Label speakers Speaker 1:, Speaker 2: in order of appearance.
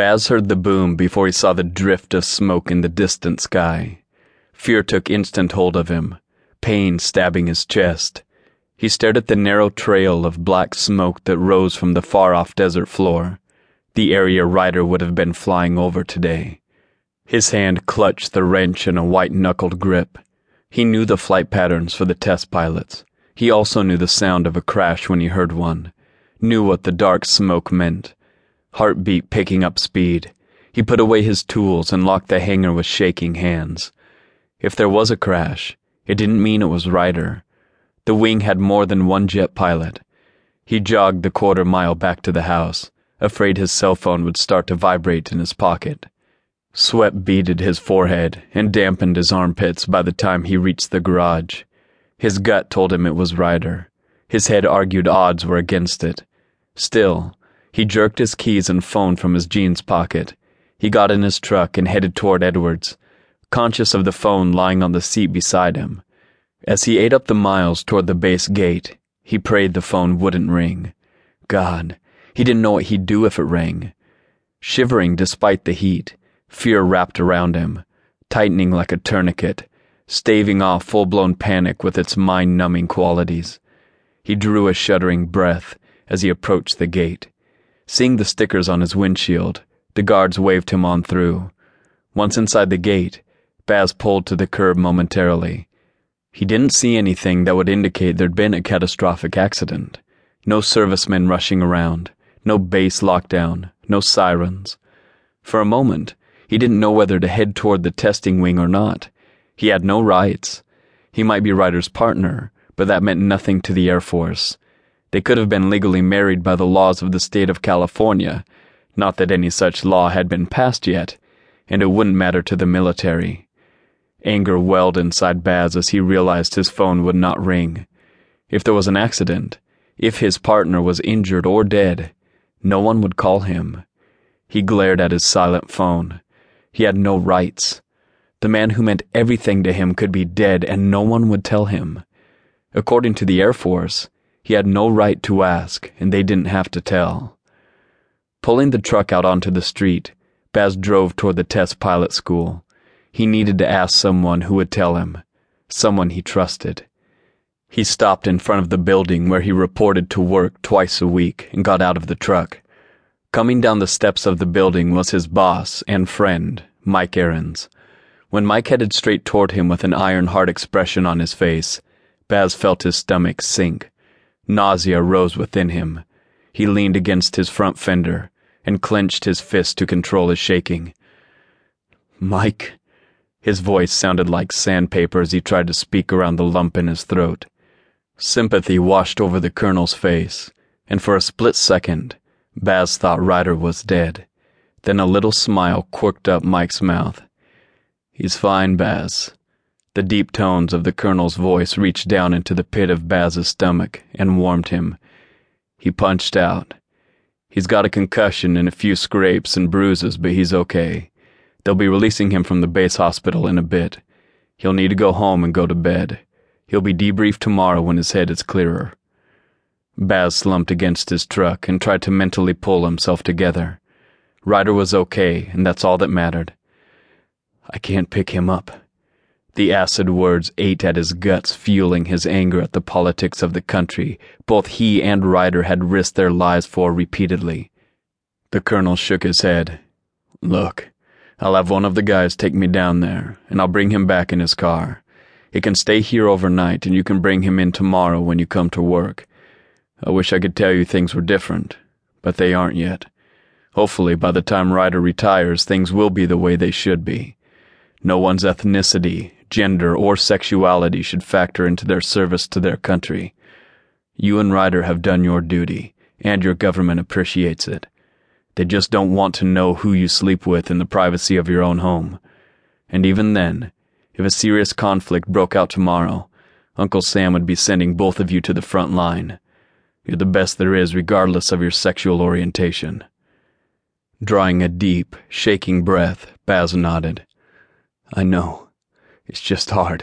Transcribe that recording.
Speaker 1: Bas heard the boom before he saw the drift of smoke in the distant sky. Fear took instant hold of him, pain stabbing his chest. He stared at the narrow trail of black smoke that rose from the far off desert floor, the area Ryder would have been flying over today. His hand clutched the wrench in a white knuckled grip. He knew the flight patterns for the test pilots. He also knew the sound of a crash when he heard one, knew what the dark smoke meant. Heartbeat picking up speed. He put away his tools and locked the hangar with shaking hands. If there was a crash, it didn't mean it was Ryder. The wing had more than one jet pilot. He jogged the quarter mile back to the house, afraid his cell phone would start to vibrate in his pocket. Sweat beaded his forehead and dampened his armpits by the time he reached the garage. His gut told him it was Ryder. His head argued odds were against it. Still, he jerked his keys and phone from his jeans pocket. He got in his truck and headed toward Edwards, conscious of the phone lying on the seat beside him. As he ate up the miles toward the base gate, he prayed the phone wouldn't ring. God, he didn't know what he'd do if it rang. Shivering despite the heat, fear wrapped around him, tightening like a tourniquet, staving off full blown panic with its mind numbing qualities. He drew a shuddering breath as he approached the gate. Seeing the stickers on his windshield, the guards waved him on through. Once inside the gate, Bas pulled to the curb momentarily he didn't see anything that would indicate there'd been a catastrophic accident. No servicemen rushing around, no base lockdown, no sirens. For a moment, he didn't know whether to head toward the testing wing or not. He had no rights. He might be Ryder's partner, but that meant nothing to the Air Force. They could have been legally married by the laws of the state of California, not that any such law had been passed yet, and it wouldn't matter to the military. Anger welled inside Bas as he realized his phone would not ring. If there was an accident, if his partner was injured or dead, no one would call him. He glared at his silent phone. He had no rights. The man who meant everything to him could be dead and no one would tell him. According to the Air Force, he had no right to ask and they didn't have to tell. Pulling the truck out onto the street, Bas drove toward the test pilot school. He needed to ask someone who would tell him, someone he trusted. He stopped in front of the building where he reported to work twice a week and got out of the truck. Coming down the steps of the building was his boss and friend, Mike Ahrens. When Mike headed straight toward him with an iron hard expression on his face, Bas felt his stomach sink. Nausea rose within him. He leaned against his front fender and clenched his fist to control his shaking. Mike, his voice sounded like sandpaper as he tried to speak around the lump in his throat. Sympathy washed over the colonel's face, and for a split second, Bas thought Ryder was dead. Then a little smile quirked up Mike's mouth. He's fine, Baz. The deep tones of the colonel's voice reached down into the pit of Bas's stomach and warmed him. He punched out. He's got a concussion and a few scrapes and bruises, but he's okay. They'll be releasing him from the base hospital in a bit. He'll need to go home and go to bed. He'll be debriefed tomorrow when his head is clearer. Bas slumped against his truck and tried to mentally pull himself together. Ryder was okay, and that's all that mattered. I can't pick him up. The acid words ate at his guts, fueling his anger at the politics of the country both he and Ryder had risked their lives for repeatedly. The colonel shook his head. Look, I'll have one of the guys take me down there, and I'll bring him back in his car. He can stay here overnight, and you can bring him in tomorrow when you come to work. I wish I could tell you things were different, but they aren't yet. Hopefully, by the time Ryder retires, things will be the way they should be. No one's ethnicity, gender, or sexuality should factor into their service to their country. You and Ryder have done your duty, and your government appreciates it. They just don't want to know who you sleep with in the privacy of your own home. And even then, if a serious conflict broke out tomorrow, Uncle Sam would be sending both of you to the front line. You're the best there is, regardless of your sexual orientation. Drawing a deep, shaking breath, Bas nodded. I know. It's just hard.